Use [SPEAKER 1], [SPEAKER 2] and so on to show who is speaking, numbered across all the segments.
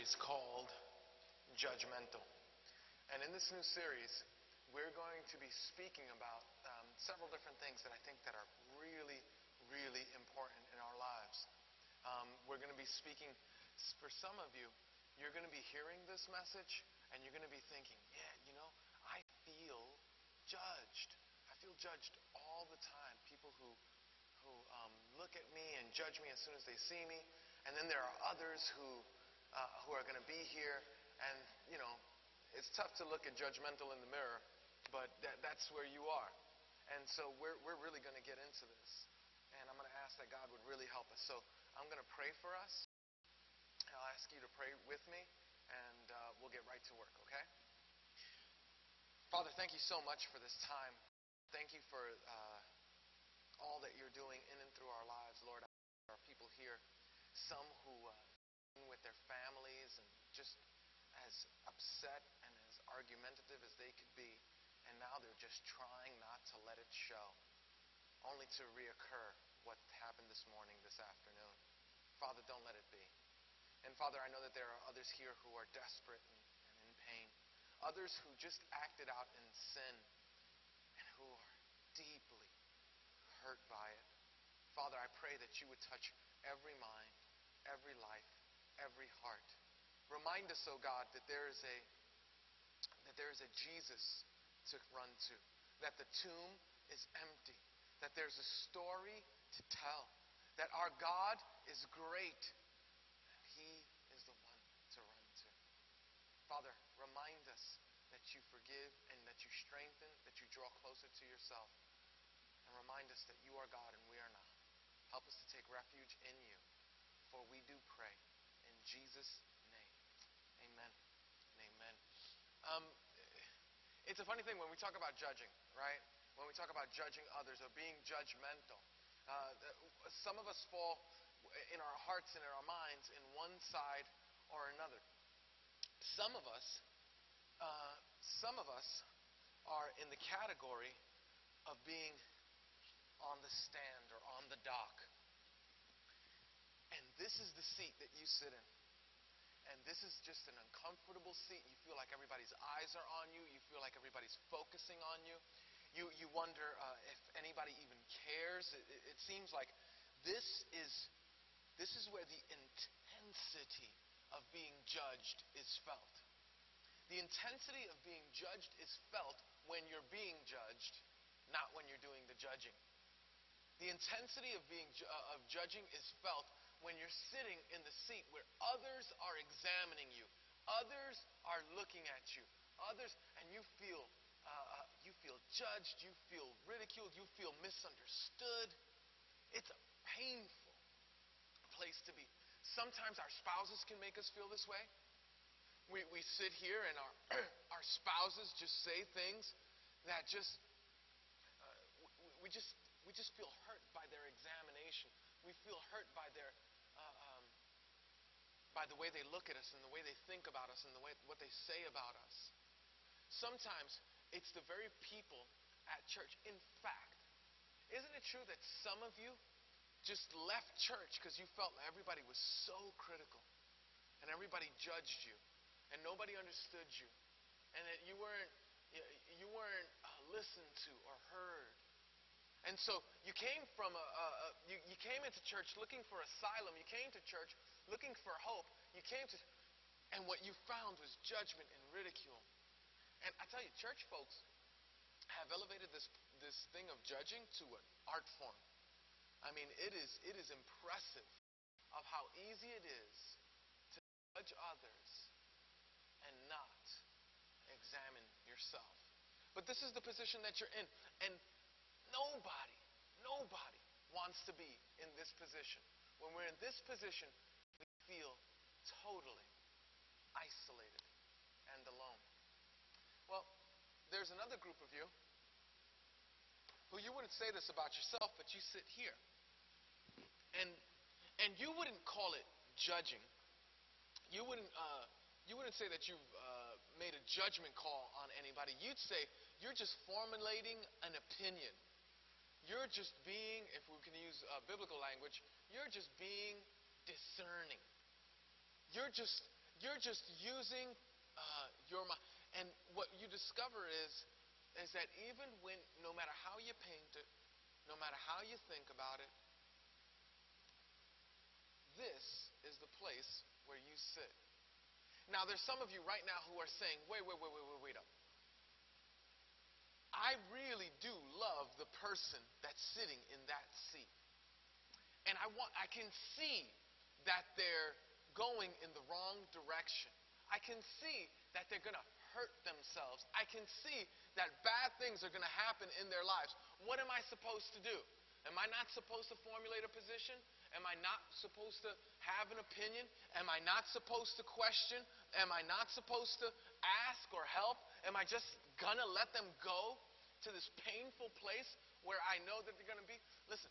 [SPEAKER 1] series called Judgmental. And in this new series, we're going to be speaking about um, several different things that I think that are really, really important in our lives. Um, we're going to be speaking, for some of you, you're going to be hearing this message and you're going to be thinking, yeah, you know, I feel judged. I feel judged all the time. People who, who um, look at me and judge me as soon as they see me. And then there are others who, uh, who are going to be here. And, you know, it's tough to look at judgmental in the mirror, but that, that's where you are. And so we're, we're really going to get into this. And I'm going to ask that God would really help us. So I'm going to pray for us. I'll ask you to pray with me, and uh, we'll get right to work, okay? Father, thank you so much for this time. Thank you for uh, all that you're doing in and through our lives, Lord. There are people here, some who uh, with their families and just as upset and as argumentative as they could be, and now they're just trying not to let it show, only to reoccur what happened this morning, this afternoon. Father, don't let it be. And Father, I know that there are others here who are desperate and, and in pain, others who just acted out in sin and who are deeply hurt by it. Father, I pray that you would touch every mind, every life, every heart. Remind us, oh God, that there is a that there is a Jesus to run to, that the tomb is empty, that there's a story to tell, that our God is great, and He is the one to run to. Father, remind us that you forgive and that you strengthen, that you draw closer to yourself, and remind us that you are God and we are not. Help us to take refuge in you, for we do pray Jesus' name. Amen. Amen. Um, it's a funny thing when we talk about judging, right? When we talk about judging others or being judgmental, uh, some of us fall in our hearts and in our minds in one side or another. Some of us, uh, some of us are in the category of being on the stand or on the dock. And this is the seat that you sit in and this is just an uncomfortable seat. You feel like everybody's eyes are on you. You feel like everybody's focusing on you. You, you wonder uh, if anybody even cares. It, it, it seems like this is, this is where the intensity of being judged is felt. The intensity of being judged is felt when you're being judged, not when you're doing the judging. The intensity of being uh, of judging is felt when you're sitting in the seat where others are examining you, others are looking at you, others, and you feel uh, uh, you feel judged, you feel ridiculed, you feel misunderstood. It's a painful place to be. Sometimes our spouses can make us feel this way. We, we sit here and our, our spouses just say things that just, uh, we, we, just, we just feel hurt by their examination. We feel hurt by their, uh, um, by the way they look at us and the way they think about us and the way what they say about us. Sometimes it's the very people at church. In fact, isn't it true that some of you just left church because you felt everybody was so critical and everybody judged you and nobody understood you and that you weren't you weren't uh, listened to or heard and so you came from a, a, a you, you came into church looking for asylum. You came to church looking for hope. You came to, and what you found was judgment and ridicule. And I tell you, church folks have elevated this this thing of judging to an art form. I mean, it is it is impressive of how easy it is to judge others and not examine yourself. But this is the position that you're in. And Nobody, nobody wants to be in this position. When we're in this position, we feel totally isolated and alone. Well, there's another group of you who you wouldn't say this about yourself, but you sit here. And and you wouldn't call it judging. You wouldn't uh, you wouldn't say that you've uh, made a judgment call on anybody. You'd say you're just formulating an opinion you're just being, if we can use uh, biblical language, you're just being discerning. You're just you're just using uh, your mind. And what you discover is, is that even when, no matter how you paint it, no matter how you think about it, this is the place where you sit. Now, there's some of you right now who are saying, wait, wait, wait, wait, wait, wait up. I really do love the person that's sitting in that seat. And I want I can see that they're going in the wrong direction. I can see that they're going to hurt themselves. I can see that bad things are going to happen in their lives. What am I supposed to do? Am I not supposed to formulate a position? Am I not supposed to have an opinion? Am I not supposed to question? Am I not supposed to ask or help? Am I just gonna let them go to this painful place where I know that they're gonna be? Listen,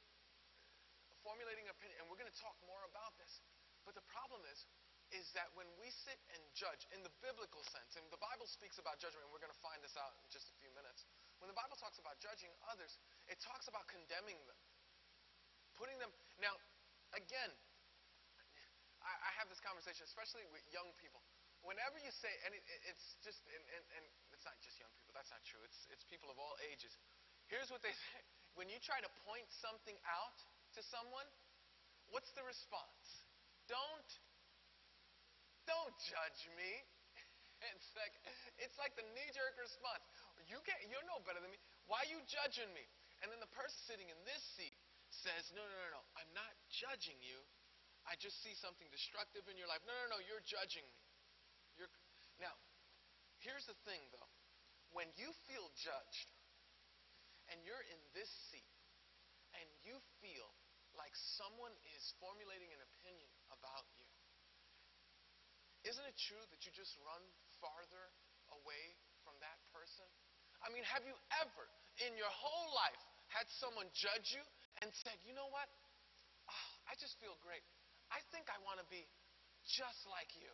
[SPEAKER 1] formulating opinion, and we're gonna talk more about this. But the problem is, is that when we sit and judge in the biblical sense, and the Bible speaks about judgment, and we're going to find this out in just a few minutes. When the Bible talks about judging others, it talks about condemning them, putting them. Now, again, I, I have this conversation, especially with young people. Whenever you say, and it, it's just, and, and, and it's not just young people, that's not true. It's, it's people of all ages. Here's what they say. When you try to point something out to someone, what's the response? Don't don't judge me. It's like it's like the knee-jerk response. You can't you're no better than me. Why are you judging me? And then the person sitting in this seat says, No, no, no, no. I'm not judging you. I just see something destructive in your life. No, no, no, you're judging me. Now, here's the thing though. When you feel judged and you're in this seat and you feel like someone is formulating an opinion about you, isn't it true that you just run farther away from that person? I mean, have you ever in your whole life had someone judge you and said, you know what? Oh, I just feel great. I think I want to be just like you.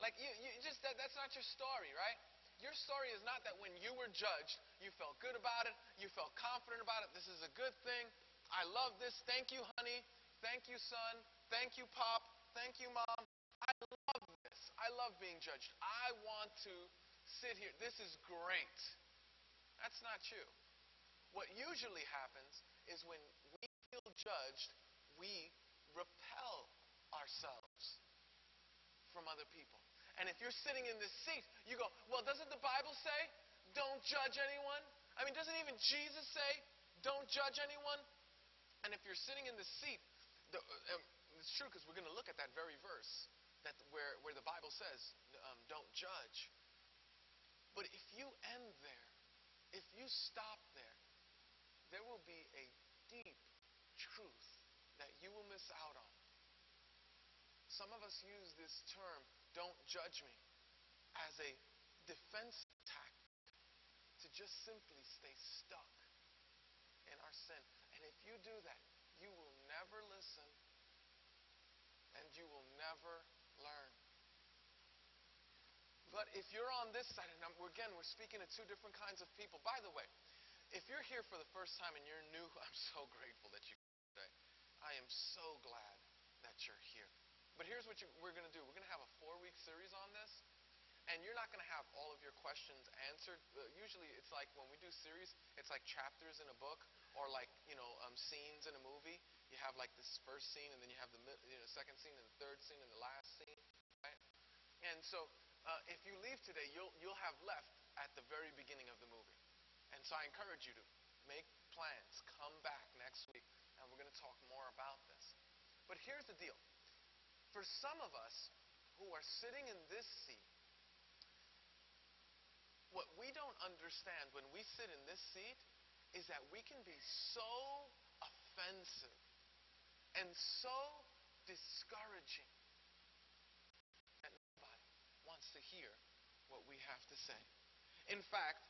[SPEAKER 1] Like you, you just that, that's not your story, right? Your story is not that when you were judged, you felt good about it, you felt confident about it. This is a good thing. I love this. Thank you, honey. Thank you, son. Thank you, pop. Thank you, mom. I love this. I love being judged. I want to sit here. This is great. That's not you. What usually happens is when we feel judged, we repel ourselves from other people. And if you're sitting in this seat, you go, well, doesn't the Bible say, don't judge anyone? I mean, doesn't even Jesus say, don't judge anyone? And if you're sitting in this seat, the, um, it's true because we're going to look at that very verse that where, where the Bible says, um, don't judge. But if you end there, if you stop there, there will be a deep truth that you will miss out on. Some of us use this term, don't judge me, as a defense tactic to just simply stay stuck in our sin. And if you do that, you will never listen and you will never learn. But if you're on this side, and I'm, again, we're speaking to two different kinds of people. By the way, if you're here for the first time and you're new, I'm so grateful that you today. I am so glad that you're here. But here's what you, we're going to do. We're going to have a four-week series on this, and you're not going to have all of your questions answered. Uh, usually, it's like when we do series, it's like chapters in a book, or like you know um, scenes in a movie. You have like this first scene, and then you have the you know, second scene, and the third scene, and the last scene, right? And so, uh, if you leave today, you'll you'll have left at the very beginning of the movie. And so, I encourage you to make plans. Come back next week, and we're going to talk more about this. But here's the deal for some of us who are sitting in this seat, what we don't understand when we sit in this seat is that we can be so offensive and so discouraging that nobody wants to hear what we have to say. In fact,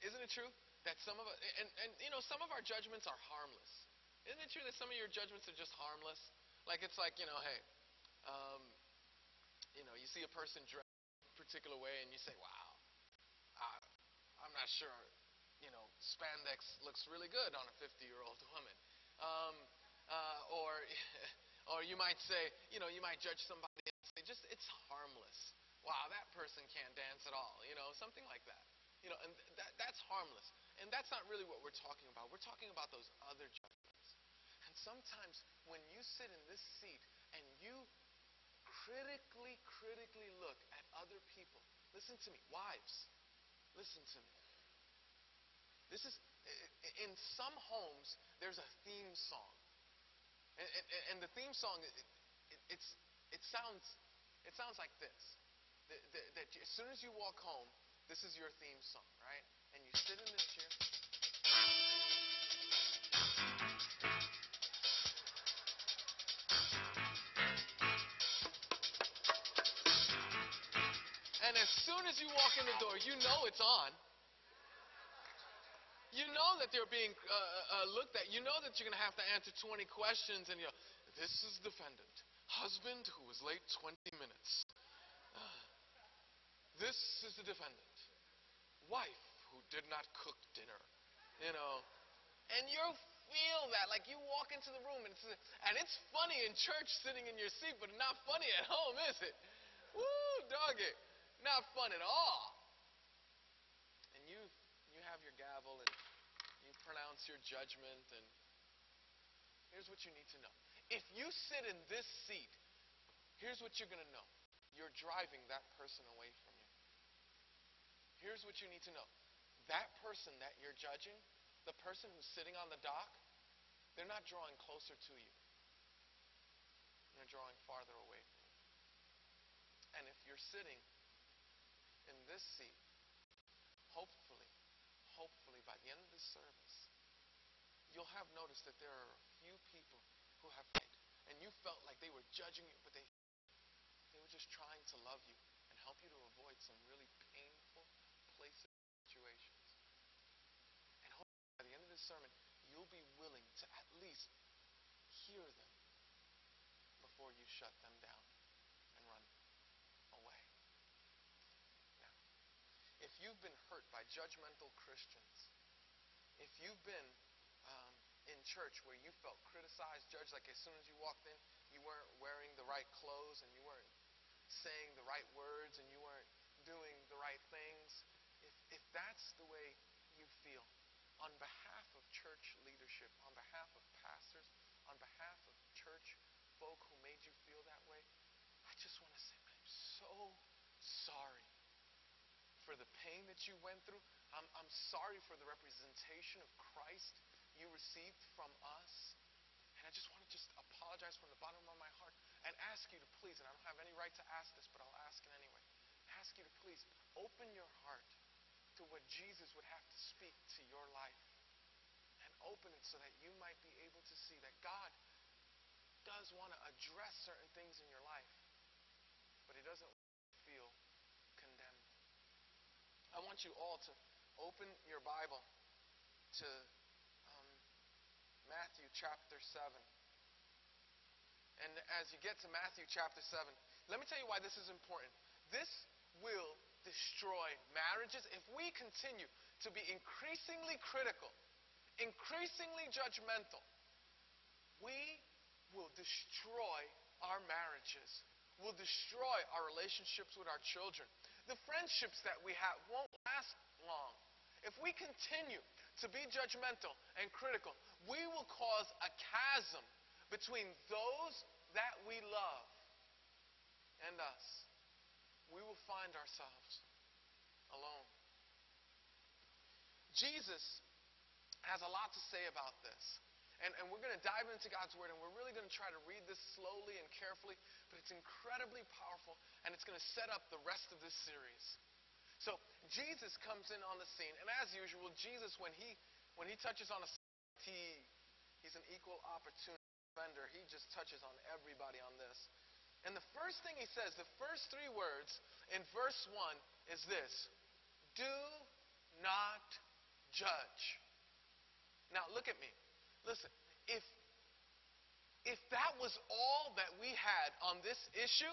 [SPEAKER 1] isn't it true that some of us, and, and you know, some of our judgments are harmless. Isn't it true that some of your judgments are just harmless? Like it's like, you know, hey, um, you know, you see a person dressed a particular way and you say, wow, I'm not sure, you know, spandex looks really good on a 50-year-old woman. Um, uh, or, or you might say, you know, you might judge somebody and say, just, it's harmless. Wow, that person can't dance at all, you know, something like that. You know, and that, that's harmless. And that's not really what we're talking about. We're talking about those other judgments. And sometimes when you sit in this seat and you critically, critically look at other people, listen to me, wives, listen to me. This is, in some homes, there's a theme song. And, and, and the theme song, it, it, it's, it, sounds, it sounds like this. That, that, that as soon as you walk home, this is your theme song, right? And you sit in this chair. As soon as you walk in the door, you know it's on. You know that they're being uh, uh, uh looked at. You know that you're going to have to answer 20 questions, and you're, this is defendant, husband who was late 20 minutes. this is the defendant, wife who did not cook dinner. You know, and you feel that like you walk into the room and it's and it's funny in church sitting in your seat, but not funny at home, is it? Woo, dog it, not fun at all. And you you have your gavel and you pronounce your judgment and here's what you need to know. If you sit in this seat, here's what you're going to know. You're driving that person away from you. Here's what you need to know. That person that you're judging, the person who's sitting on the dock, they're not drawing closer to you. They're drawing farther away from you. And if you're sitting in this seat, hopefully, hopefully by the end of this service, you'll have noticed that there are a few people who have prayed, and you felt like they were judging you, but they they were just trying to love you and help you to avoid some really painful places and situations. And hopefully by the end of this sermon, you'll be willing to at least hear them before you shut them down and run away. If you've been hurt by judgmental Christians, if you've been um, in church where you felt criticized, judged, like as soon as you walked in, you weren't wearing the right clothes and you weren't saying the right words and you weren't doing the right things, if, if that's the way you feel, on behalf of church leadership, on behalf of pastors, on behalf of church folk who made you feel that way, I just want to say I'm so sorry for the pain that you went through. I'm, I'm sorry for the representation of Christ you received from us. And I just want to just apologize from the bottom of my heart and ask you to please, and I don't have any right to ask this, but I'll ask it anyway. Ask you to please open your heart to what Jesus would have to speak to your life. And open it so that you might be able to see that God does want to address certain things in your life, but He doesn't feel I want you all to open your Bible to um, Matthew chapter 7. And as you get to Matthew chapter 7, let me tell you why this is important. This will destroy marriages if we continue to be increasingly critical, increasingly judgmental. We will destroy our marriages. We'll destroy our relationships with our children the friendships that we have won't last long. If we continue to be judgmental and critical, we will cause a chasm between those that we love and us. We will find ourselves alone. Jesus has a lot to say about this. And, and we're going to dive into God's Word, and we're really going to try to read this slowly and carefully, but it's incredibly powerful, and it's going to set up the rest of this series. So Jesus comes in on the scene, and as usual, Jesus, when he when he touches on a he he's an equal opportunity offender. He just touches on everybody on this. And the first thing he says, the first three words in verse one is this: Do not judge. Now look at me. Listen, if if that was all that we had on this issue,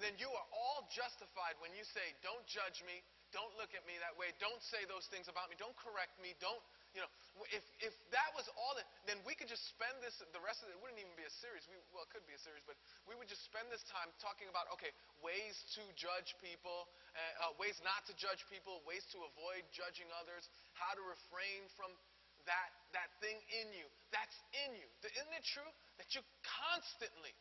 [SPEAKER 1] then you are all justified when you say, Don't judge me, don't look at me that way, don't say those things about me, don't correct me, don't You know, if, if that was all that, then we could just spend this, the rest of it, it wouldn't even be a series. We, well, it could be a series, but we would just spend this time talking about, okay, ways to judge people, uh, uh, ways not to judge people, ways to avoid judging others, how to refrain from that, that thing in you. That's in you. Isn't it true that you constantly,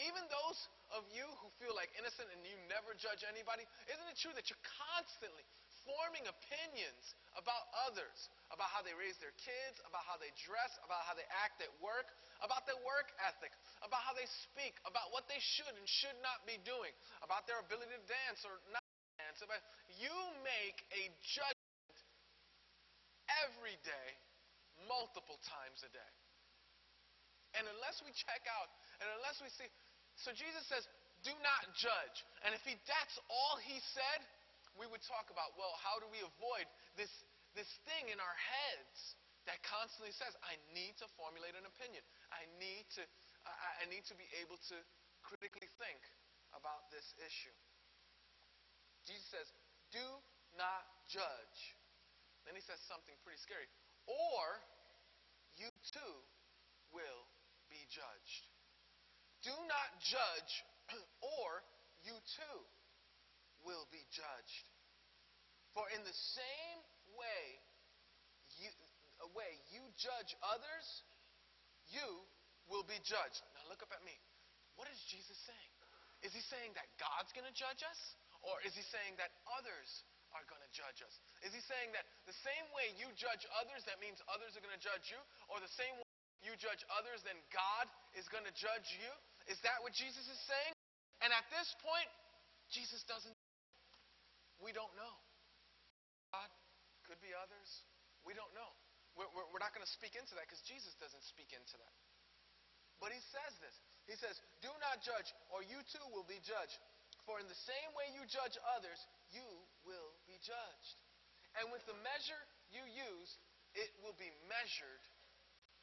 [SPEAKER 1] even those of you who feel like innocent and you never judge anybody, isn't it true that you're constantly forming opinions about others, about how they raise their kids, about how they dress, about how they act at work, about their work ethic, about how they speak, about what they should and should not be doing, about their ability to dance or not dance. You make a judgment every day, multiple times a day. And unless we check out, and unless we see, so Jesus says, do not judge. And if he, that's all he said, we would talk about, well, how do we avoid this, this thing in our heads that constantly says, I need to formulate an opinion. I need to, I, I need to be able to critically think about this issue. Jesus says, do not judge. Then he says something pretty scary. Or you too will be judged. Do not judge, or you too will be judged. For in the same way you, way you judge others, you will be judged. Now look up at me. What is Jesus saying? Is he saying that God's going to judge us? Or is he saying that others are going to judge us? Is he saying that the same way you judge others, that means others are going to judge you? Or the same way you judge others, then God is going to judge you? Is that what Jesus is saying? And at this point, Jesus doesn't we don't know. God could be others. We don't know. We're, we're, we're not going to speak into that because Jesus doesn't speak into that. But he says this. He says, Do not judge, or you too will be judged. For in the same way you judge others, you will judged. And with the measure you use, it will be measured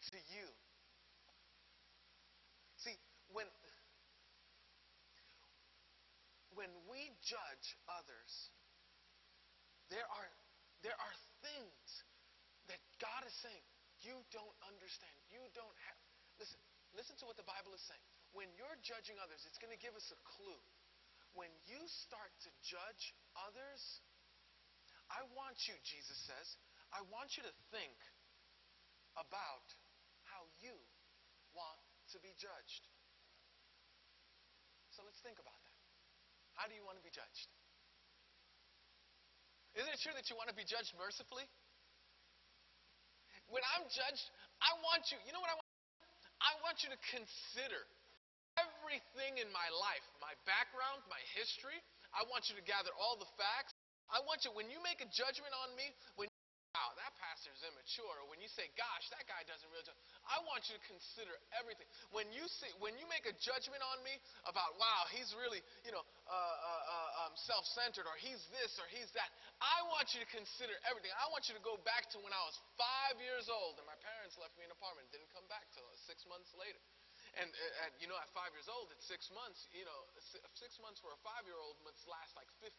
[SPEAKER 1] to you. See, when, when we judge others, there are, there are things that God is saying, you don't understand. You don't have. Listen, listen to what the Bible is saying. When you're judging others, it's going to give us a clue. When you start to judge others, I want you, Jesus says, I want you to think about how you want to be judged. So let's think about that. How do you want to be judged? Isn't it true that you want to be judged mercifully? When I'm judged, I want you, you know what I want? I want you to consider everything in my life, my background, my history. I want you to gather all the facts. I want you, when you make a judgment on me, when wow, that pastor's immature. Or when you say, gosh, that guy doesn't really, I want you to consider everything. When you see, when you make a judgment on me about, wow, he's really, you know, uh, uh, uh, um, self-centered, or he's this, or he's that, I want you to consider everything. I want you to go back to when I was five years old, and my parents left me an apartment, didn't come back till six months later. And, uh, you know, at five years old, at six months, you know, six months for a five-year-old must last like 15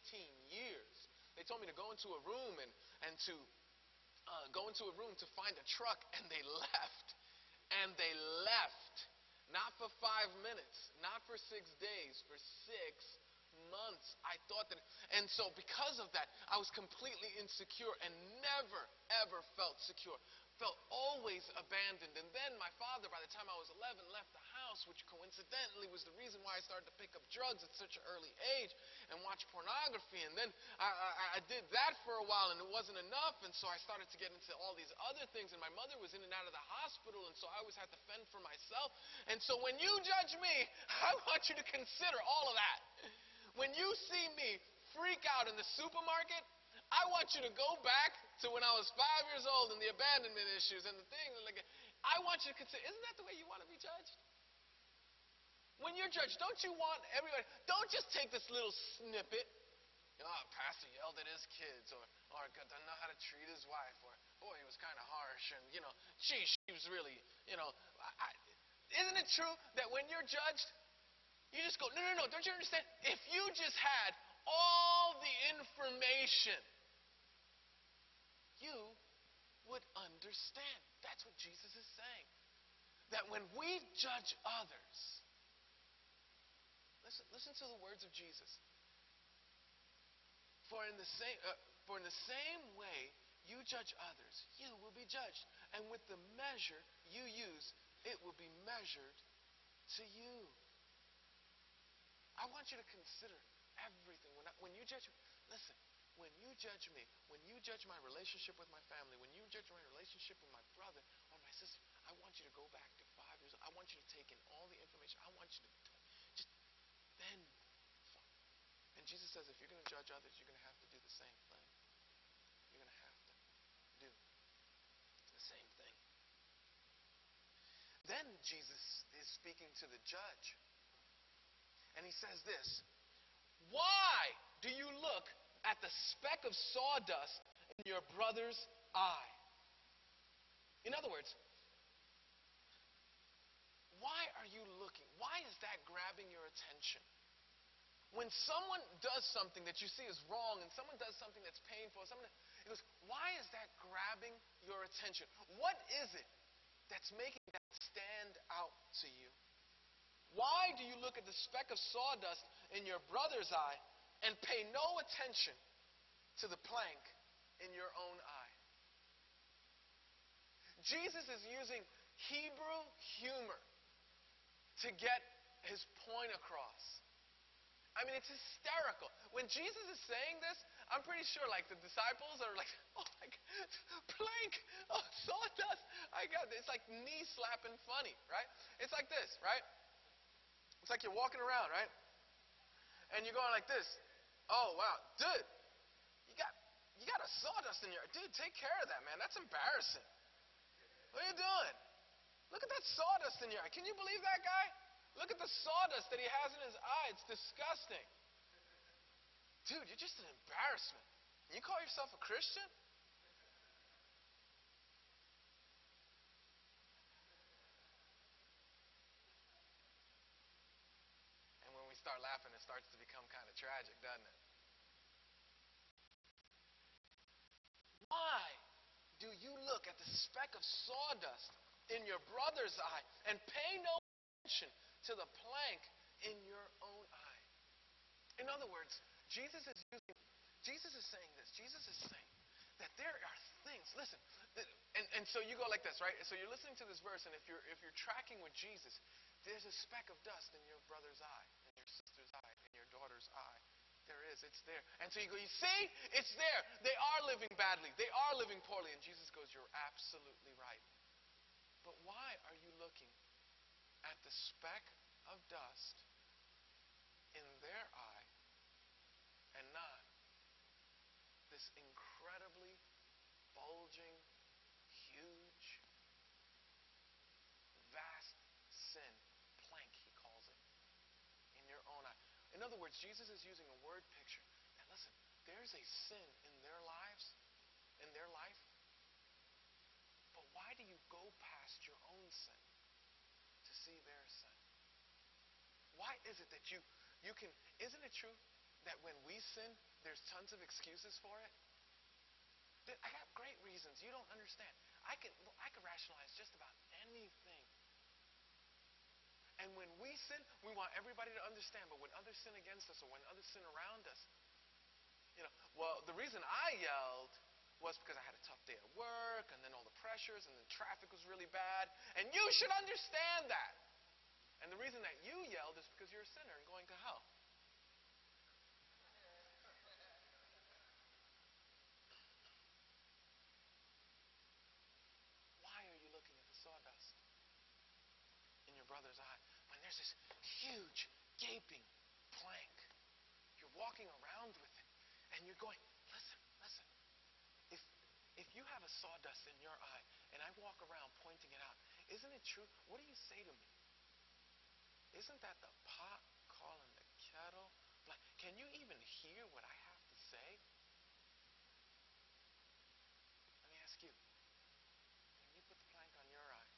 [SPEAKER 1] years. They told me to go into a room and, and to uh, go into a room to find a truck, and they left. And they left. Not for five minutes, not for six days, for six months. I thought that, and so because of that, I was completely insecure and never, ever felt secure felt always abandoned. And then my father, by the time I was 11, left the house, which coincidentally was the reason why I started to pick up drugs at such an early age and watch pornography. And then I, I, I did that for a while, and it wasn't enough. And so I started to get into all these other things. And my mother was in and out of the hospital, and so I always had to fend for myself. And so when you judge me, I want you to consider all of that. When you see me freak out in the supermarket, I want you to go back to when I was five years old and the abandonment issues and the thing. Like, I want you to consider, isn't that the way you want to be judged? When you're judged, don't you want everybody, don't just take this little snippet. Oh, pastor yelled at his kids, or, or doesn't know how to treat his wife, or, boy, he was kind of harsh, and, you know, gee, she was really, you know. I, isn't it true that when you're judged, you just go, no, no, no, don't you understand? If you just had all the information you would understand. That's what Jesus is saying. That when we judge others, listen, listen to the words of Jesus. For in the same, uh, for in the same way you judge others, you will be judged. And with the measure you use, it will be measured to you. I want you to consider everything. When, I, when you judge, listen, when you judge me, when you judge my relationship with my family, when you judge my relationship with my brother or my sister, I want you to go back to five years. I want you to take in all the information. I want you to And Jesus says, if you're going to judge others, you're going to have to do the same thing. You're going to have to do the same thing. Then Jesus is speaking to the judge. And he says this Why do you look at the speck of sawdust in your brother's eye? In other words, why are you looking? Why is that grabbing your attention? When someone does something that you see is wrong and someone does something that's painful, someone goes, why is that grabbing your attention? What is it that's making that stand out to you? Why do you look at the speck of sawdust in your brother's eye and pay no attention to the plank in your own eye? Jesus is using Hebrew humor to get his point across. I mean, it's hysterical. When Jesus is saying this, I'm pretty sure, like, the disciples are like, oh my God, plank, oh, sawdust. I got this. It's like knee slapping funny, right? It's like this, right? It's like you're walking around, right? And you're going like this. Oh wow, dude, you got you got a sawdust in your dude. Take care of that, man. That's embarrassing. What are you doing? Look at that sawdust in your eye. Can you believe that guy? Look at the sawdust that he has in his eye. It's disgusting. Dude, you're just an embarrassment. You call yourself a Christian? And when we start laughing, it starts to become kind of tragic, doesn't it? Why do you look at the speck of sawdust in your brother's eye and pay no attention to the plank in your own eye? In other words, Jesus is using, Jesus is saying this. Jesus is saying that there are things, listen, and, and so you go like this, right? So you're listening to this verse, and if you're if you're tracking with Jesus, there's a speck of dust in your brother's eye in your sister's eye, in your daughter's eye. There is, it's there. And so you go, you see, it's there. They are living badly. They are living poorly. And Jesus goes, You're absolutely right. But why are you looking at the speck of dust in their eye and not this incredibly bulging, huge, vast sin plank, he calls it, In your own eye. In other words, Jesus is using a word picture. And listen, there's a sin in their lives, in their life. But why do you go past your own sin see their sin? Why is it that you you can isn't it true that when we sin, there's tons of excuses for it? I got great reasons. You don't understand. I can I can rationalize just about anything and when we sin, we want everybody to understand. But when others sin against us or when others sin around us, you know, well, the reason I yelled was because I had a tough day at work and then all the pressures and the traffic was really bad. And you should understand that. And the reason that you yelled is because you're a sinner and going to hell. Why are you looking at the sawdust in your brother's eye? When there's this huge, gaping plank. You're walking around with it, and you're going, listen, listen. If, if you have a sawdust in your eye, and I walk around pointing it out, isn't it true? What do you say to me? Isn't that the pot calling the kettle? Like, can you even hear what I have to say? Let me ask you. When you put the plank on your eye,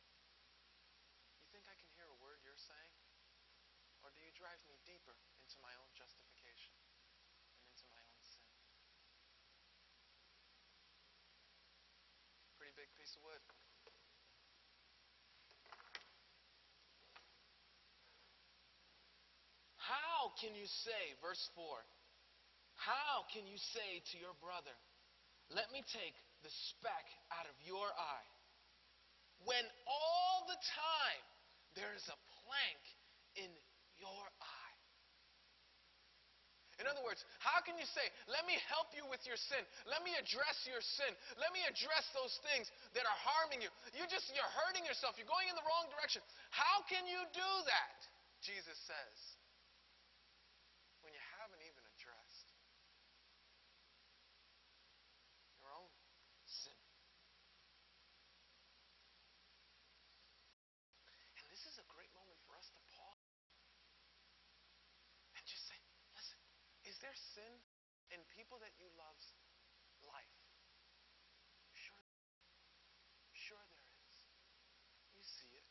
[SPEAKER 1] you think I can hear a word you're saying? Or do you drive me deeper into my own justification and into my own sin? Pretty big piece of wood. How can you say, verse 4, how can you say to your brother, let me take the speck out of your eye, when all the time there is a plank in your eye? In other words, how can you say, let me help you with your sin. Let me address your sin. Let me address those things that are harming you. You just, you're hurting yourself. You're going in the wrong direction. How can you do that? Jesus says, when you haven't even addressed your own sin. And this is a great moment for us to pause and just say, listen, is there sin in people that you love's life? Sure. Sure there is. You see it.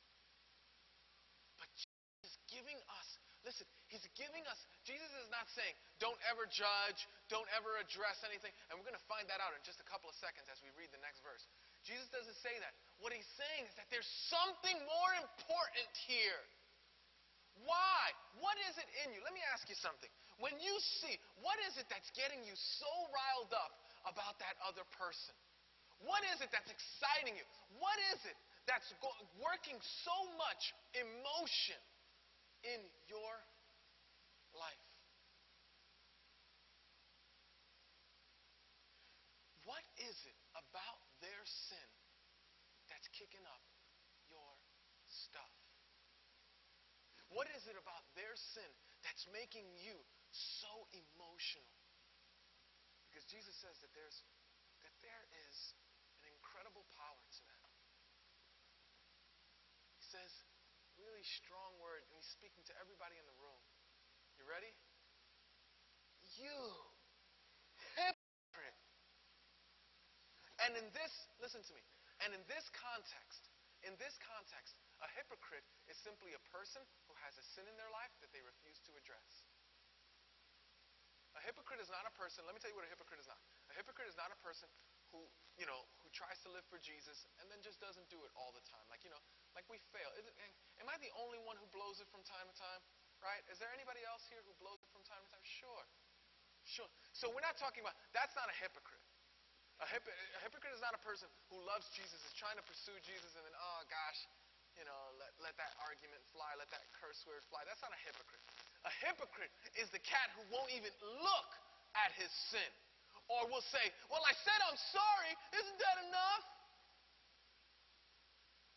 [SPEAKER 1] But Jesus is giving us, listen, He's giving us, Jesus is not saying, don't ever judge, don't ever address anything. And we're going to find that out in just a couple of seconds as we read the next verse. Jesus doesn't say that. What He's saying is that there's something more important here. Why? What is it in you? Let me ask you something. When you see, what is it that's getting you so riled up about that other person? What is it that's exciting you? What is it that's working so much emotion in your life? What is it about their sin that's kicking up your stuff? What is it about their sin that's making you so emotional? Because Jesus says that there's that there is an incredible power to that. He says really strong word, and he's speaking to everybody in the room. You ready? You hypocrite. And in this, listen to me. And in this context, in this context, a hypocrite is simply a person who has a sin in their life that they refuse to address. A hypocrite is not a person, let me tell you what a hypocrite is not. A hypocrite is not a person who, you know, who tries to live for Jesus and then just doesn't do it all the time. Like, you know, like we fail. It, am I the only one who blows it from time to time? Right? Is there anybody else here who blows it from time to time? Sure. Sure. So we're not talking about, that's not a hypocrite. A, a hypocrite is not a person who loves Jesus, is trying to pursue Jesus, and then, oh gosh, you know, let, let that argument fly, let that curse word fly. That's not a hypocrite. A hypocrite is the cat who won't even look at his sin. Or will say, well, I said I'm sorry. Isn't that enough?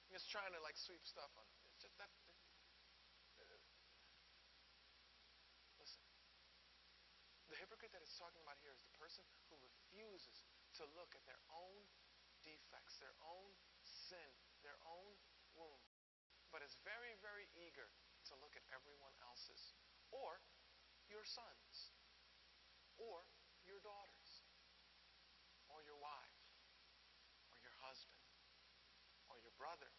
[SPEAKER 1] He's trying to like sweep stuff on. It's just that. Listen. The hypocrite that it's talking about here is the person who refuses to look at their own defects, their own sin, their own wound, but is very, very eager to look at everyone else's, or your sons, or your daughters, or your wife, or your husband, or your brother,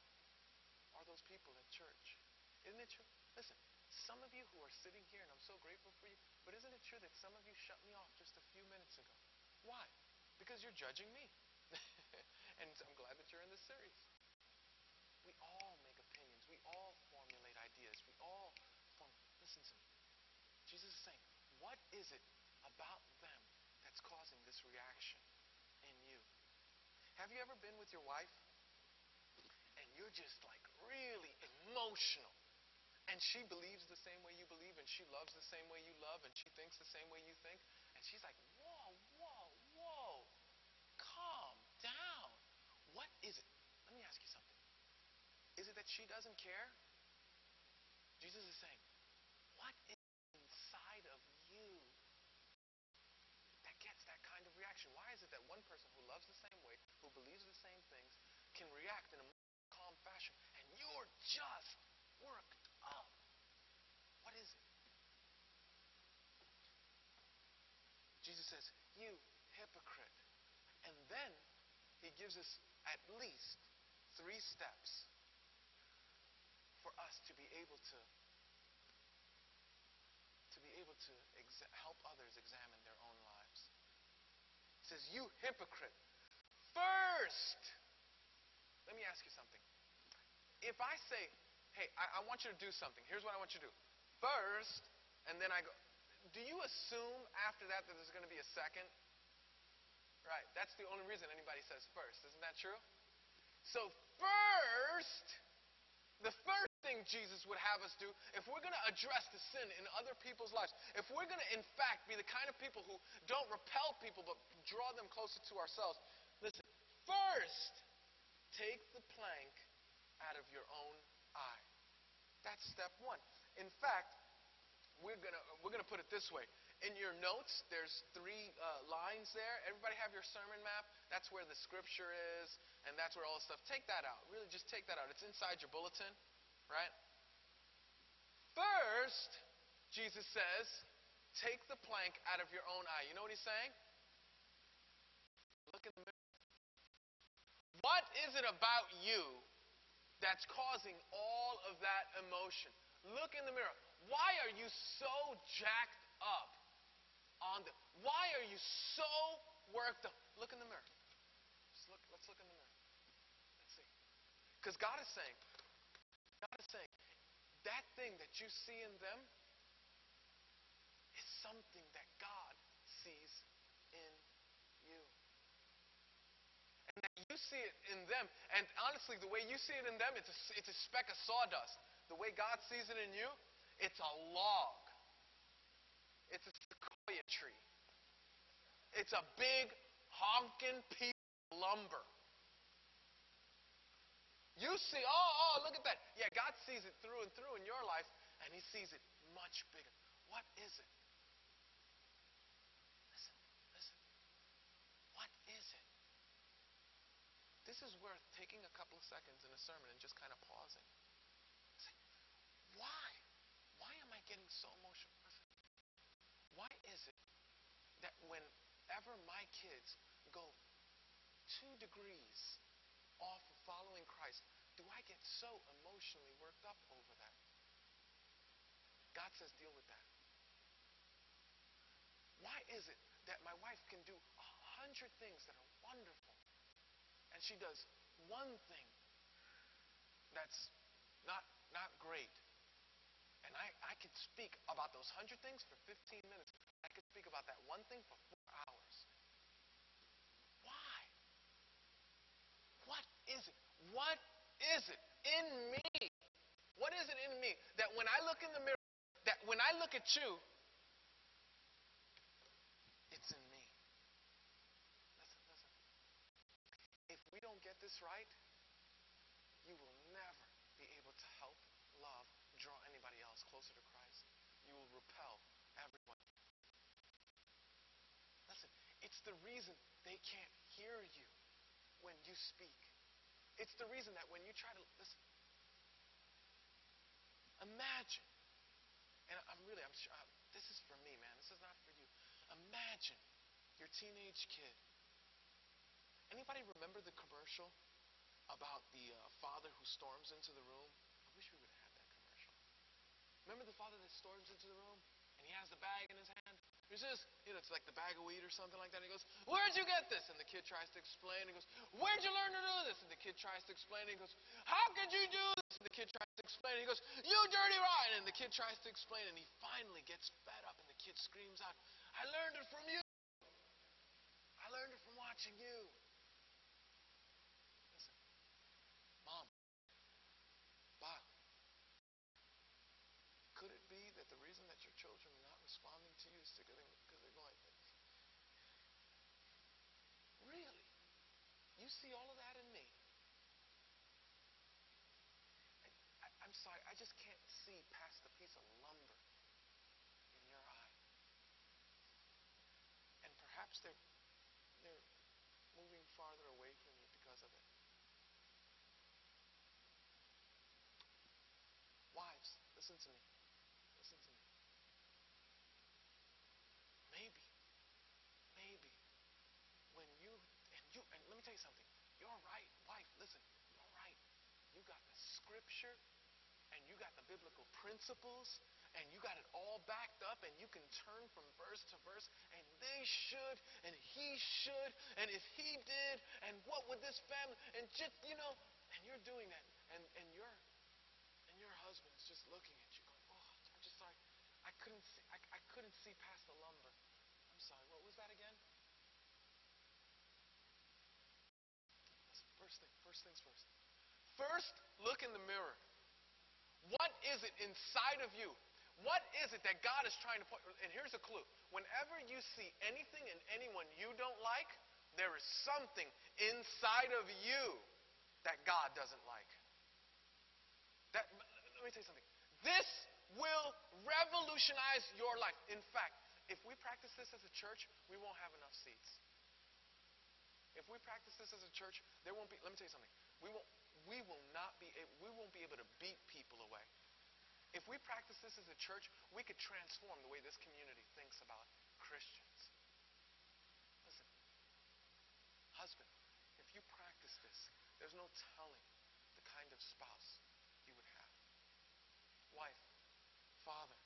[SPEAKER 1] or those people at church. Isn't it true? Listen, some of you who are sitting here, and I'm so grateful for you, but isn't it true that some of you shut me off just a few minutes ago? Why? Because you're judging me. and I'm glad that you're in this series. We all make opinions. We all formulate ideas. We all form. Listen to me. Jesus is saying, what is it about them that's causing this reaction in you? Have you ever been with your wife and you're just like really emotional? And she believes the same way you believe, and she loves the same way you love, and she thinks the same way you think. And she's like, whoa, whoa, whoa, calm down. What is it? Let me ask you something. Is it that she doesn't care? Jesus is saying, what is inside of you that gets that kind of reaction? Why is it that one person who loves the same way, who believes the same things, can react in a calm fashion, and you're just worked up? What is it? Jesus says, You hypocrite. And then he gives us at least three steps for us to be able to to be able to exa- help others examine their own lives. He says, "You hypocrite! First, Let me ask you something. If I say, hey, I, I want you to do something, here's what I want you to do. First, and then I go, do you assume after that that there's going to be a second? Right. That's the only reason anybody says first. Isn't that true? So, first, the first thing Jesus would have us do, if we're going to address the sin in other people's lives, if we're going to, in fact, be the kind of people who don't repel people but draw them closer to ourselves, listen, first, take the plank out of your own eye. That's step one. In fact, we're gonna we're gonna put it this way. In your notes, there's three uh, lines there. Everybody have your sermon map. That's where the scripture is, and that's where all the stuff. Take that out. Really, just take that out. It's inside your bulletin, right? First, Jesus says, take the plank out of your own eye. You know what he's saying? Look in the mirror. What is it about you that's causing all of that emotion? Look in the mirror. Why are you so jacked up on the why are you so worked up? Look in the mirror. Just look, let's look in the mirror. Let's see. Because God is saying, God is saying, that thing that you see in them is something that God sees in you. And that you see it in them. And honestly, the way you see it in them, it's a, it's a speck of sawdust. The way God sees it in you, it's a log. It's a tree. It's a big honking piece of lumber. You see, oh, oh, look at that. Yeah, God sees it through and through in your life, and He sees it much bigger. What is it? Listen, listen. What is it? This is worth taking a couple of seconds in a sermon and just kind of pausing. Say, why? Why am I getting so emotional? Why is it that whenever my kids go two degrees off of following Christ, do I get so emotionally worked up over that? God says, deal with that. Why is it that my wife can do a hundred things that are wonderful, and she does one thing that's not, not great? And I, I can speak about those hundred things for 15 minutes. I could speak about that one thing for four hours. Why? What is it? What is it in me? What is it in me that when I look in the mirror, that when I look at you, it's in me? Listen, listen. If we don't get this right, you will never be able to help, love, draw anybody else closer to Christ. You will repel everyone. Listen, it's the reason they can't hear you when you speak. It's the reason that when you try to listen, imagine, and I'm really, I'm sure, I'm, this is for me, man. This is not for you. Imagine your teenage kid. Anybody remember the commercial about the uh, father who storms into the room? I wish we would have had that commercial. Remember the father that storms into the room he has the bag in his hand? He says, you know, it's like the bag of weed or something like that. He goes, Where'd you get this? And the kid tries to explain. He goes, Where'd you learn to do this? And the kid tries to explain. He goes, How could you do this? And the kid tries to explain. He goes, You dirty rotten. And the kid tries to explain. And he finally gets fed up. And the kid screams out, I learned it from you. I learned it from watching you. children are not responding to you because they're going, really? You see all of that in me? I, am sorry, I just can't see past the piece of lumber in your eye. And perhaps they're, they're moving farther away from you because of it. Wives, listen to me. me tell you something. You're right, wife. Listen, you're right. You got the scripture and you got the biblical principles and you got it all backed up and you can turn from verse to verse and they should and he should and if he did and what would this family and just you know and you're doing that, and, and your and your husband is just looking at you, going, "Oh, I'm just sorry, I couldn't see, I, I couldn't see past the lumber. I'm sorry. What was that again?" First thing, first things first. First, look in the mirror. What is it inside of you? What is it that God is trying to point? And here's a clue. Whenever you see anything in anyone you don't like, there is something inside of you that God doesn't like. That, let me tell you something. This will revolutionize your life. In fact, if we practice this as a church, we won't have enough seats. If we practice this as a church, there won't be. Let me tell you something. We won't. We will not be. We won't be able to beat people away. If we practice this as a church, we could transform the way this community thinks about Christians. Listen, husband, if you practice this, there's no telling the kind of spouse you would have. Wife, father,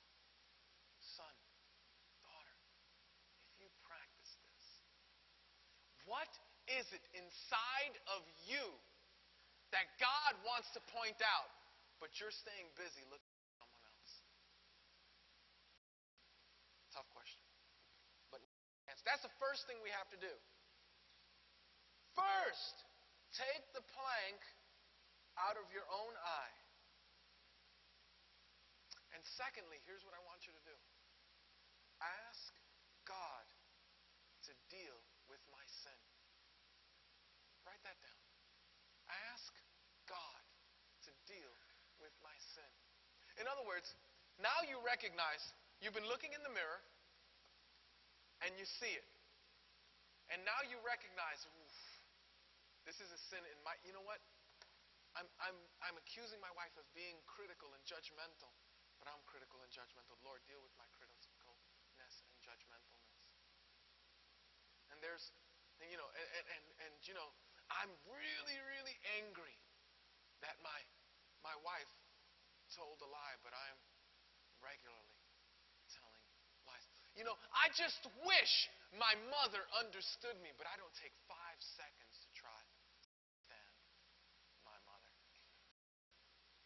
[SPEAKER 1] son, daughter, if you practice this, what is it inside of you that God wants to point out, but you're staying busy looking at someone else? Tough question. But that's the first thing we have to do. First, take the plank out of your own eye. And secondly, here's what I want you to do ask God to deal with my sin. Write that down. Ask God to deal with my sin. In other words, now you recognize you've been looking in the mirror and you see it. And now you recognize, this is a sin in my, you know what? I'm, I'm, I'm accusing my wife of being critical and judgmental, but I'm critical and judgmental. Lord, deal with my criticalness and judgmentalness. And there's, and, you know, and, and, and, and you know, I'm really, really angry that my, my wife told a lie, but I'm regularly telling lies. You know, I just wish my mother understood me, but I don't take five seconds to try to understand my mother.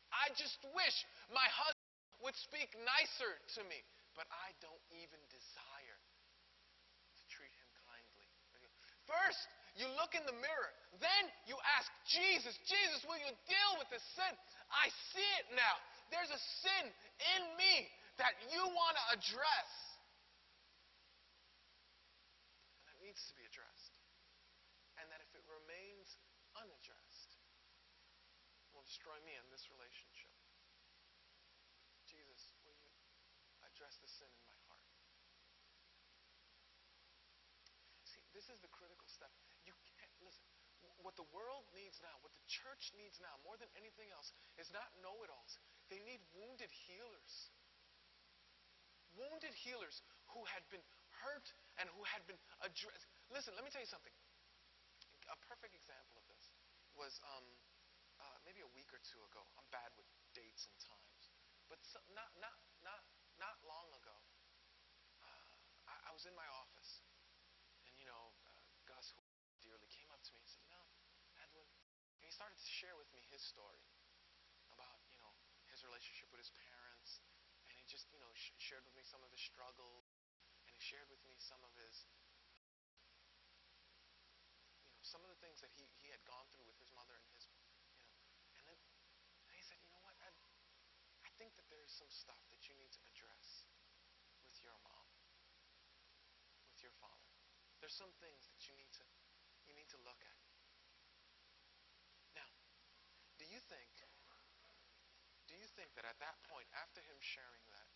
[SPEAKER 1] I just wish my husband would speak nicer to me, but I don't even desire to treat him kindly. First, you look in the mirror. Then you ask Jesus, Jesus, will you deal with this sin? I see it now. There's a sin in me that you want to address. And that needs to be addressed. And that if it remains unaddressed, will destroy me in this relationship. Jesus, will you address the sin in my heart? See, this is the critical step. You can't, listen, what the world needs now, what the church needs now, more than anything else, is not know it alls. They need wounded healers. Wounded healers who had been hurt and who had been addressed. Listen, let me tell you something. A perfect example of this was um, uh, maybe a week or two ago. I'm bad with dates and times, but so, not not not not long ago, uh, I, I was in my office, and you know, uh, Gus, who dearly, came up to me and said, you know, Edwin, and he started to share with me his story about you know his relationship with his parents, and he just you know sh- shared with me some of his struggles, and he shared with me some of his you know some of the things that he, he had gone through with his mother and his you know and then and he said you know what? Ed, I think that there is some stuff that you need to address with your mom with your father. There's some things that you need to you need to look at. Now do you think think that at that point after him sharing that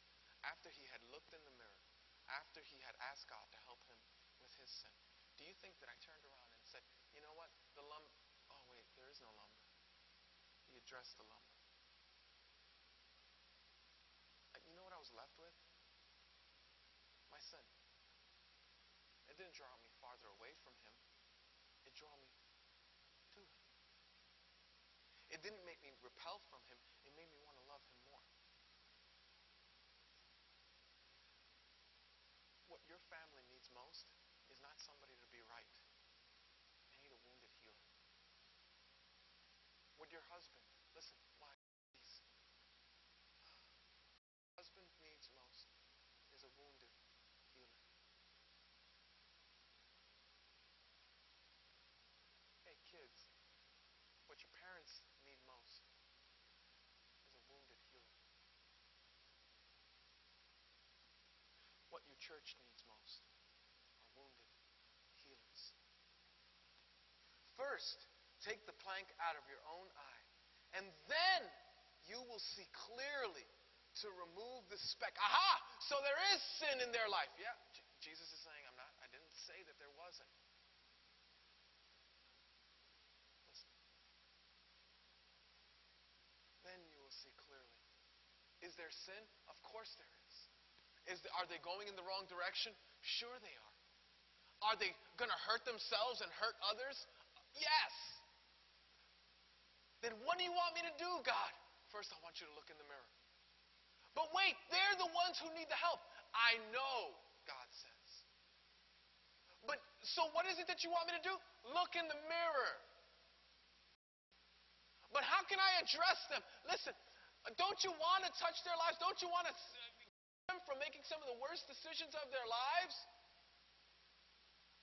[SPEAKER 1] after he had looked in the mirror after he had asked God to help him with his sin do you think that I turned around and said, you know what? The lump, Oh, wait, there is no lump. He addressed the lump. Uh, you know what I was left with? My sin. It didn't draw me farther away from him, it drew me to him. It didn't make me repel from him, it made me want to love him more. What your family needs most is not somebody to be right. They need a wounded healer. with your husband. Listen, why? Husband needs most is a wounded healer. Hey, kids, what your parents need most is a wounded healer. What your church needs most are wounded healers. First, take the plank out of your own eye, and then you will see clearly to remove the speck. Aha! So there is sin in their life. Yeah, J- Jesus is saying, I'm not, I didn't say that there wasn't. Listen. Then you will see clearly. Is there sin? Of course there is. Is are they going in the wrong direction? Sure they are. Are they going to hurt themselves and hurt others? Yes. Then what do you want me to do, God? First, I want you to look in the mirror. But wait, they're the ones who need the help. I know, God says. But so what is it that you want me to do? Look in the mirror. But how can I address them? Listen, don't you want to touch their lives? Don't you want to them from making some of the worst decisions of their lives?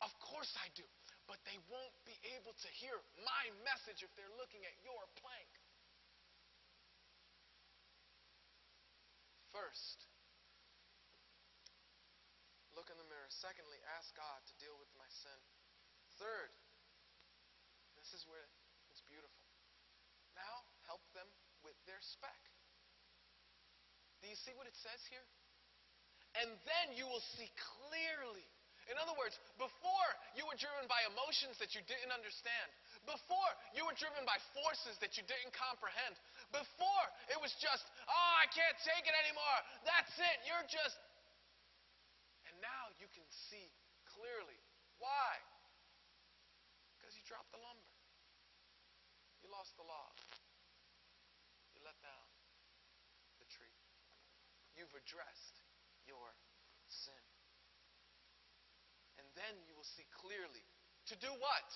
[SPEAKER 1] Of course I do. But they won't be able to hear my message if they're looking at your plank. First, look in the mirror. Secondly, ask God to deal with my sin. Third, this is where it's beautiful. Now, help them with their speck. Do you see what it says here? And then you will see clearly. In other words, before you were driven by emotions that you didn't understand. Before you were driven by forces that you didn't comprehend. Before it was just, oh, I can't take it anymore. That's it. You're just. And now you can see clearly. Why? Because you dropped the lumber. You lost the log. You let down the tree. You've addressed your sin. And then you will see clearly. To do what?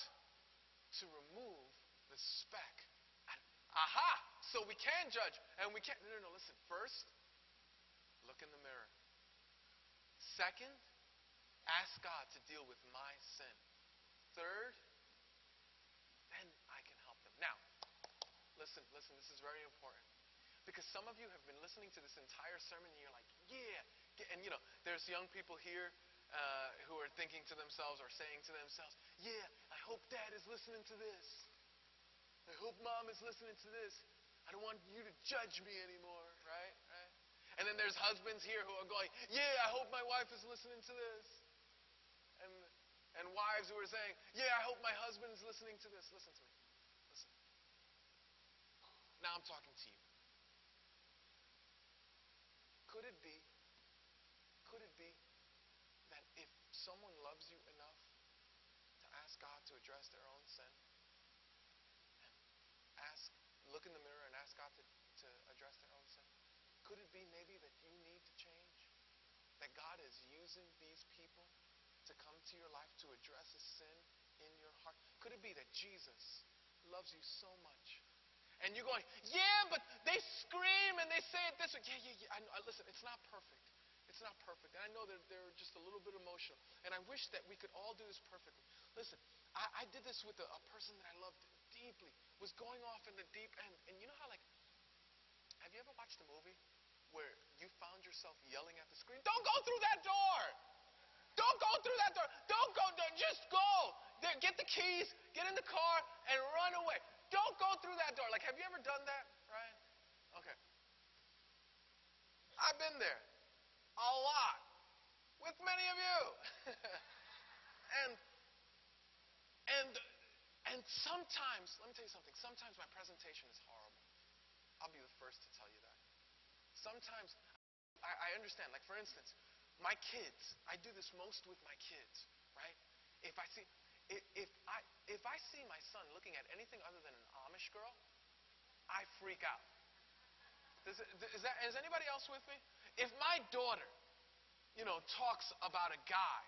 [SPEAKER 1] To remove the speck. Aha! So we can judge. And we can't. No, no, no. Listen. First, look in the mirror. Second, ask God to deal with my sin. Third, then I can help them. Now, listen, listen. This is very important. Because some of you have been listening to this entire sermon and you're like, yeah. And you know, there's young people here uh, who are thinking to themselves or saying to themselves, Yeah, I hope dad is listening to this. I hope mom is listening to this. I don't want you to judge me anymore, right? Right? And then there's husbands here who are going, Yeah, I hope my wife is listening to this. And and wives who are saying, Yeah, I hope my husband is listening to this. Listen to me. Listen. Now I'm talking to you. Could it be? Could it be if someone loves you enough to ask God to address their own sin, ask, look in the mirror and ask God to, to address their own sin, could it be maybe that you need to change? That God is using these people to come to your life to address a sin in your heart? Could it be that Jesus loves you so much? And you're going, yeah, but they scream and they say it this way. Yeah, yeah, yeah. I, listen, it's not perfect. It's not perfect. And I know that they're just a little bit emotional. And I wish that we could all do this perfectly. Listen, I, I did this with a, a, person that I loved deeply, was going off in the deep end. And you know how, like, have you ever watched a movie where you found yourself yelling at the screen? Don't go through that door! Don't go through that door! Don't go, don't, just go! There, get the keys, get in the car, and run away. Don't go through that door. Like, have you ever done that, Ryan? Okay. I've been there a lot with many of you. and and and sometimes, let me tell you something. Sometimes my presentation is horrible. I'll be the first to tell you that. Sometimes I, I understand. Like for instance, my kids. I do this most with my kids, right? If I see if, if I if I see my son looking at anything other than an Amish girl, I freak out. Does, is, that, is anybody else with me? If my daughter, you know, talks about a guy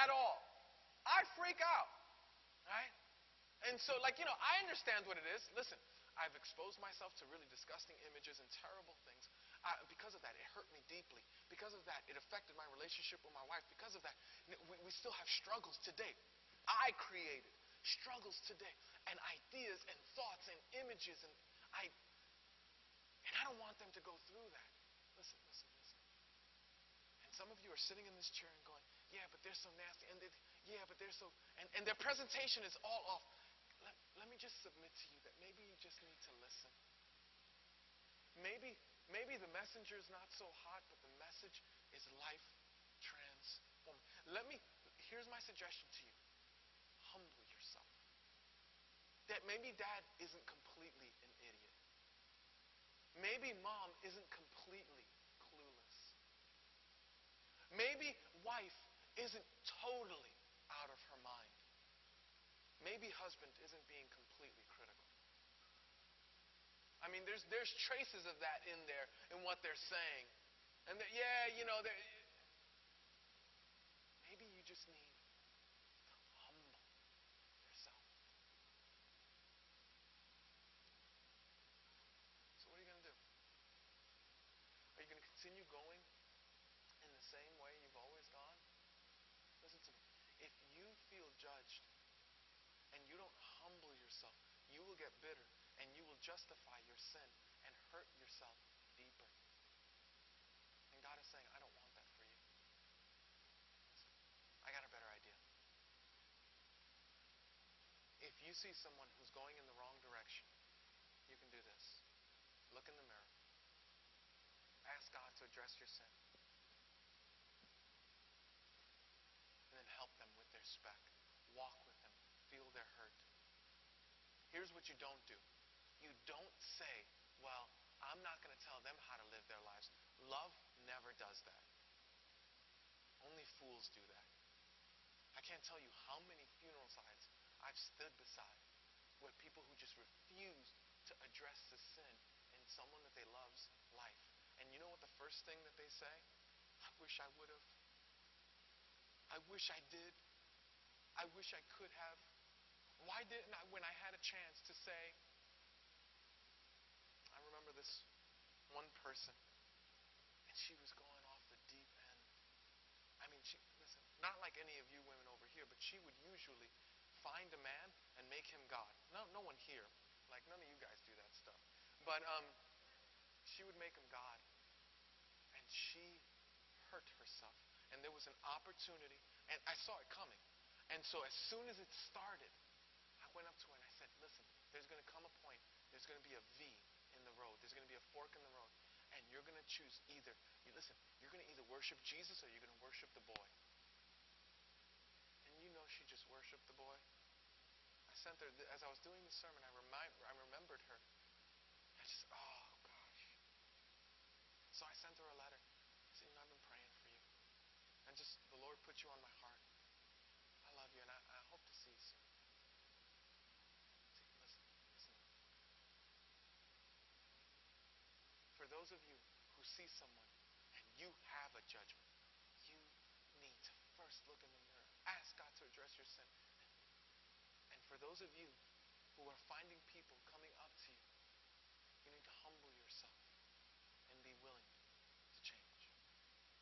[SPEAKER 1] at all, I freak out, right? And so, like, you know, I understand what it is. Listen, I've exposed myself to really disgusting images and terrible things. I, because of that, it hurt me deeply. Because of that, it affected my relationship with my wife. Because of that, we, we still have struggles today. I created struggles today and ideas and thoughts and images and I and I don't want them to go through that. Listen, listen, listen. And some of you are sitting in this chair and going, yeah, but they're so nasty. And they, yeah, but they're so, and, and their presentation is all off. Let, let me just submit to you that maybe you just need to listen. Maybe, maybe the messenger is not so hot, but the message is life transforming. Let me, here's my suggestion to you. Humble yourself. That maybe dad isn't completely an idiot. Maybe mom isn't completely clueless. Maybe wife isn't totally out of her mind. Maybe husband isn't being completely critical. I mean, there's, there's traces of that in there in what they're saying. And that, yeah, you know, maybe you just need to humble yourself. So what are you going to do? Are you going to continue going in the same way you've always gone? Listen to me. If you feel judged and you don't humble yourself, you will get bitter and you will justify your sin and hurt yourself deeper. And God is saying, I don't want that for you. I got a better idea. If you see someone who's going in the wrong direction, you can do this. Look in the mirror. Ask God to address your sin. then help them with their speck. Walk with them. Feel their hurt. Here's what you don't do. You don't say, well, I'm not going to tell them how to live their lives. Love never does that. Only fools do that. I can't tell you how many funeral sites I've stood beside where people who just refuse to address the sin in someone that they love's life. And you know what the first thing that they say? I wish I would have. I wish I did. I wish I could have. Why didn't I when I had a chance to say, I remember this one person, and she was going off the deep end. I mean, she, listen, not like any of you women over here, but she would usually find a man and make him God. No, no one here. Like, none of you guys do that stuff. But um, she would make him God. And she hurt herself and there was an opportunity, and I saw it coming. And so as soon as it started, I went up to her and I said, listen, there's going to come a point, there's going to be a V in the road. There's going to be a fork in the road. And you're going to choose either, you listen, you're going to either worship Jesus or you're going to worship the boy. And you know she just worshiped the boy. I sent her, as I was doing the sermon, I, remind, I remembered her. I just, oh, gosh. So I sent her a letter. I said, you know, I've been praying for you. And just the Lord put you on my heart. I love you, and I, I hope to see you soon. See, listen, listen. For those of you who see someone and you have a judgment, you need to first look in the mirror. Ask God to address your sin. And for those of you who are finding people coming up to you, you need to humble yourself and be willing to change.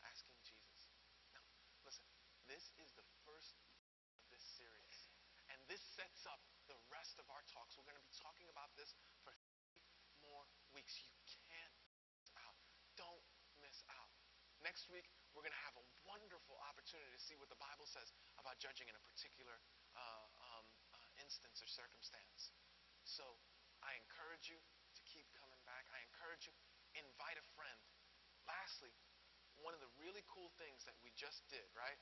[SPEAKER 1] Asking Jesus. Now, Listen, this is the first of this series. And this sets up the rest of our talks. We're going to be talking about this for three more weeks. You can't miss out. Don't miss out. Next week, we're going to have a wonderful opportunity to see what the Bible says about judging in a particular uh, um, uh, instance or circumstance. So I encourage you to keep coming back. I encourage you, invite a friend. Lastly, one of the really cool things that we just did, right?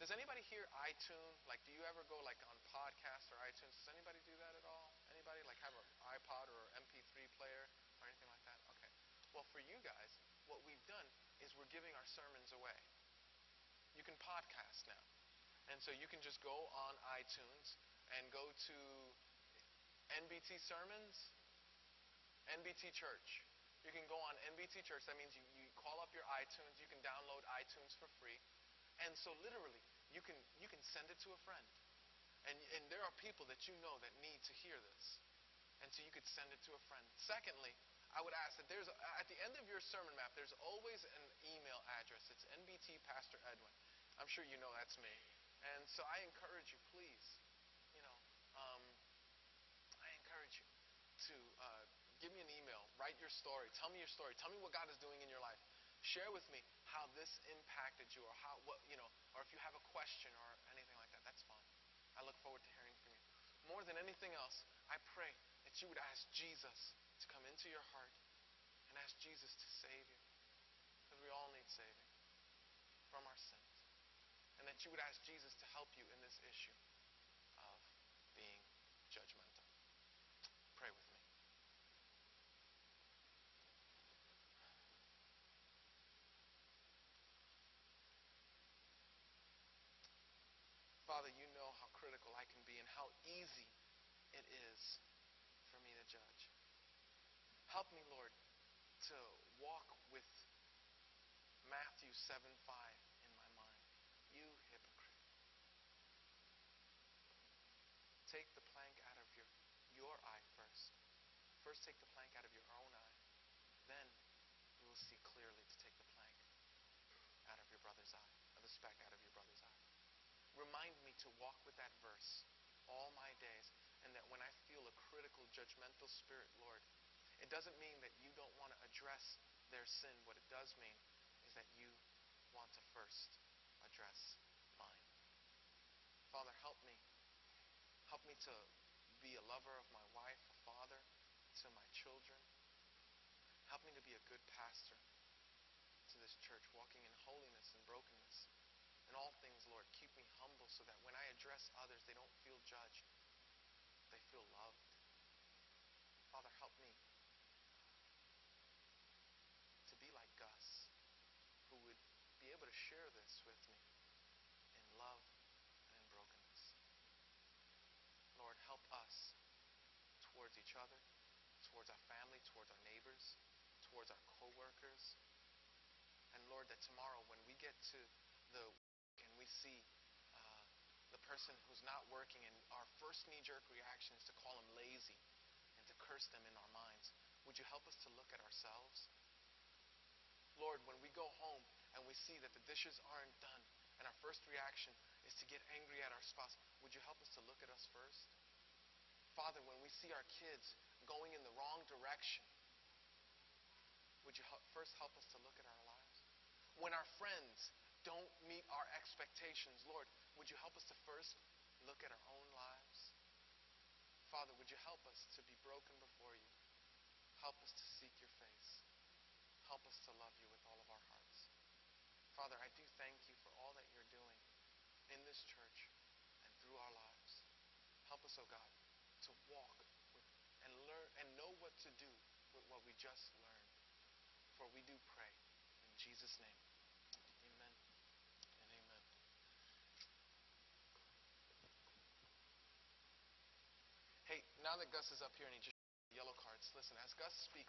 [SPEAKER 1] Does anybody hear iTunes? Like, do you ever go like on podcasts or iTunes? Does anybody do that at all? Anybody like have an iPod or MP3 player or anything like that? Okay. Well, for you guys, what we've done is we're giving our sermons away. You can podcast now. And so you can just go on iTunes and go to NBT Sermons, NBT Church. You can go on NBT Church. That means you, you call up your iTunes. You can download iTunes for free. And so literally, you can, you can send it to a friend. And, and there are people that you know that need to hear this. And so you could send it to a friend. Secondly, I would ask that there's, at the end of your sermon map, there's always an email address. It's NBT Pastor Edwin. I'm sure you know that's me. And so I encourage you, please, you know, um, I encourage you to uh, give me an email, write your story, tell me your story, tell me what God is doing in your life. Share with me how this impacted you, or how what you know, or if you have a question or anything like that. That's fine. I look forward to hearing from you. More than anything else, I pray that you would ask Jesus to come into your heart and ask Jesus to save you, because we all need saving from our sins, and that you would ask Jesus to help you in this issue of being judgmental. Pray with me. Father, you know how critical I can be and how easy it is for me to judge. Help me, Lord, to walk with Matthew 7 5 in my mind. You hypocrite. Take the plank out of your, your eye first. First, take the plank out of your own eye. Then you will see clearly to take the plank out of your brother's eye, or the speck out of your brother's eye. Remind me to walk with that verse all my days, and that when I feel a critical, judgmental spirit, Lord, it doesn't mean that you don't want to address their sin. What it does mean is that you want to first address mine. Father, help me. Help me to be a lover of my wife, a father to my children. Help me to be a good pastor to this church, walking in holiness and brokenness. In all things, Lord, keep me humble so that when I address others, they don't feel judged. They feel loved. Father, help me to be like Gus, who would be able to share this with me in love and in brokenness. Lord, help us towards each other, towards our family, towards our neighbors, towards our coworkers. And Lord, that tomorrow when we get to the and we see uh, the person who's not working, and our first knee jerk reaction is to call them lazy and to curse them in our minds. Would you help us to look at ourselves? Lord, when we go home and we see that the dishes aren't done, and our first reaction is to get angry at our spouse, would you help us to look at us first? Father, when we see our kids going in the wrong direction, would you help, first help us to look at our lives? When our friends don't meet our expectations, Lord, would you help us to first look at our own lives? Father, would you help us to be broken before you? Help us to seek your face. Help us to love you with all of our hearts. Father, I do thank you for all that you're doing in this church and through our lives. Help us, oh God, to walk with and learn and know what to do with what we just learned. For we do pray in Jesus' name. Amen and amen. Hey, now that Gus is up here and he just yellow cards, listen, as Gus speaks,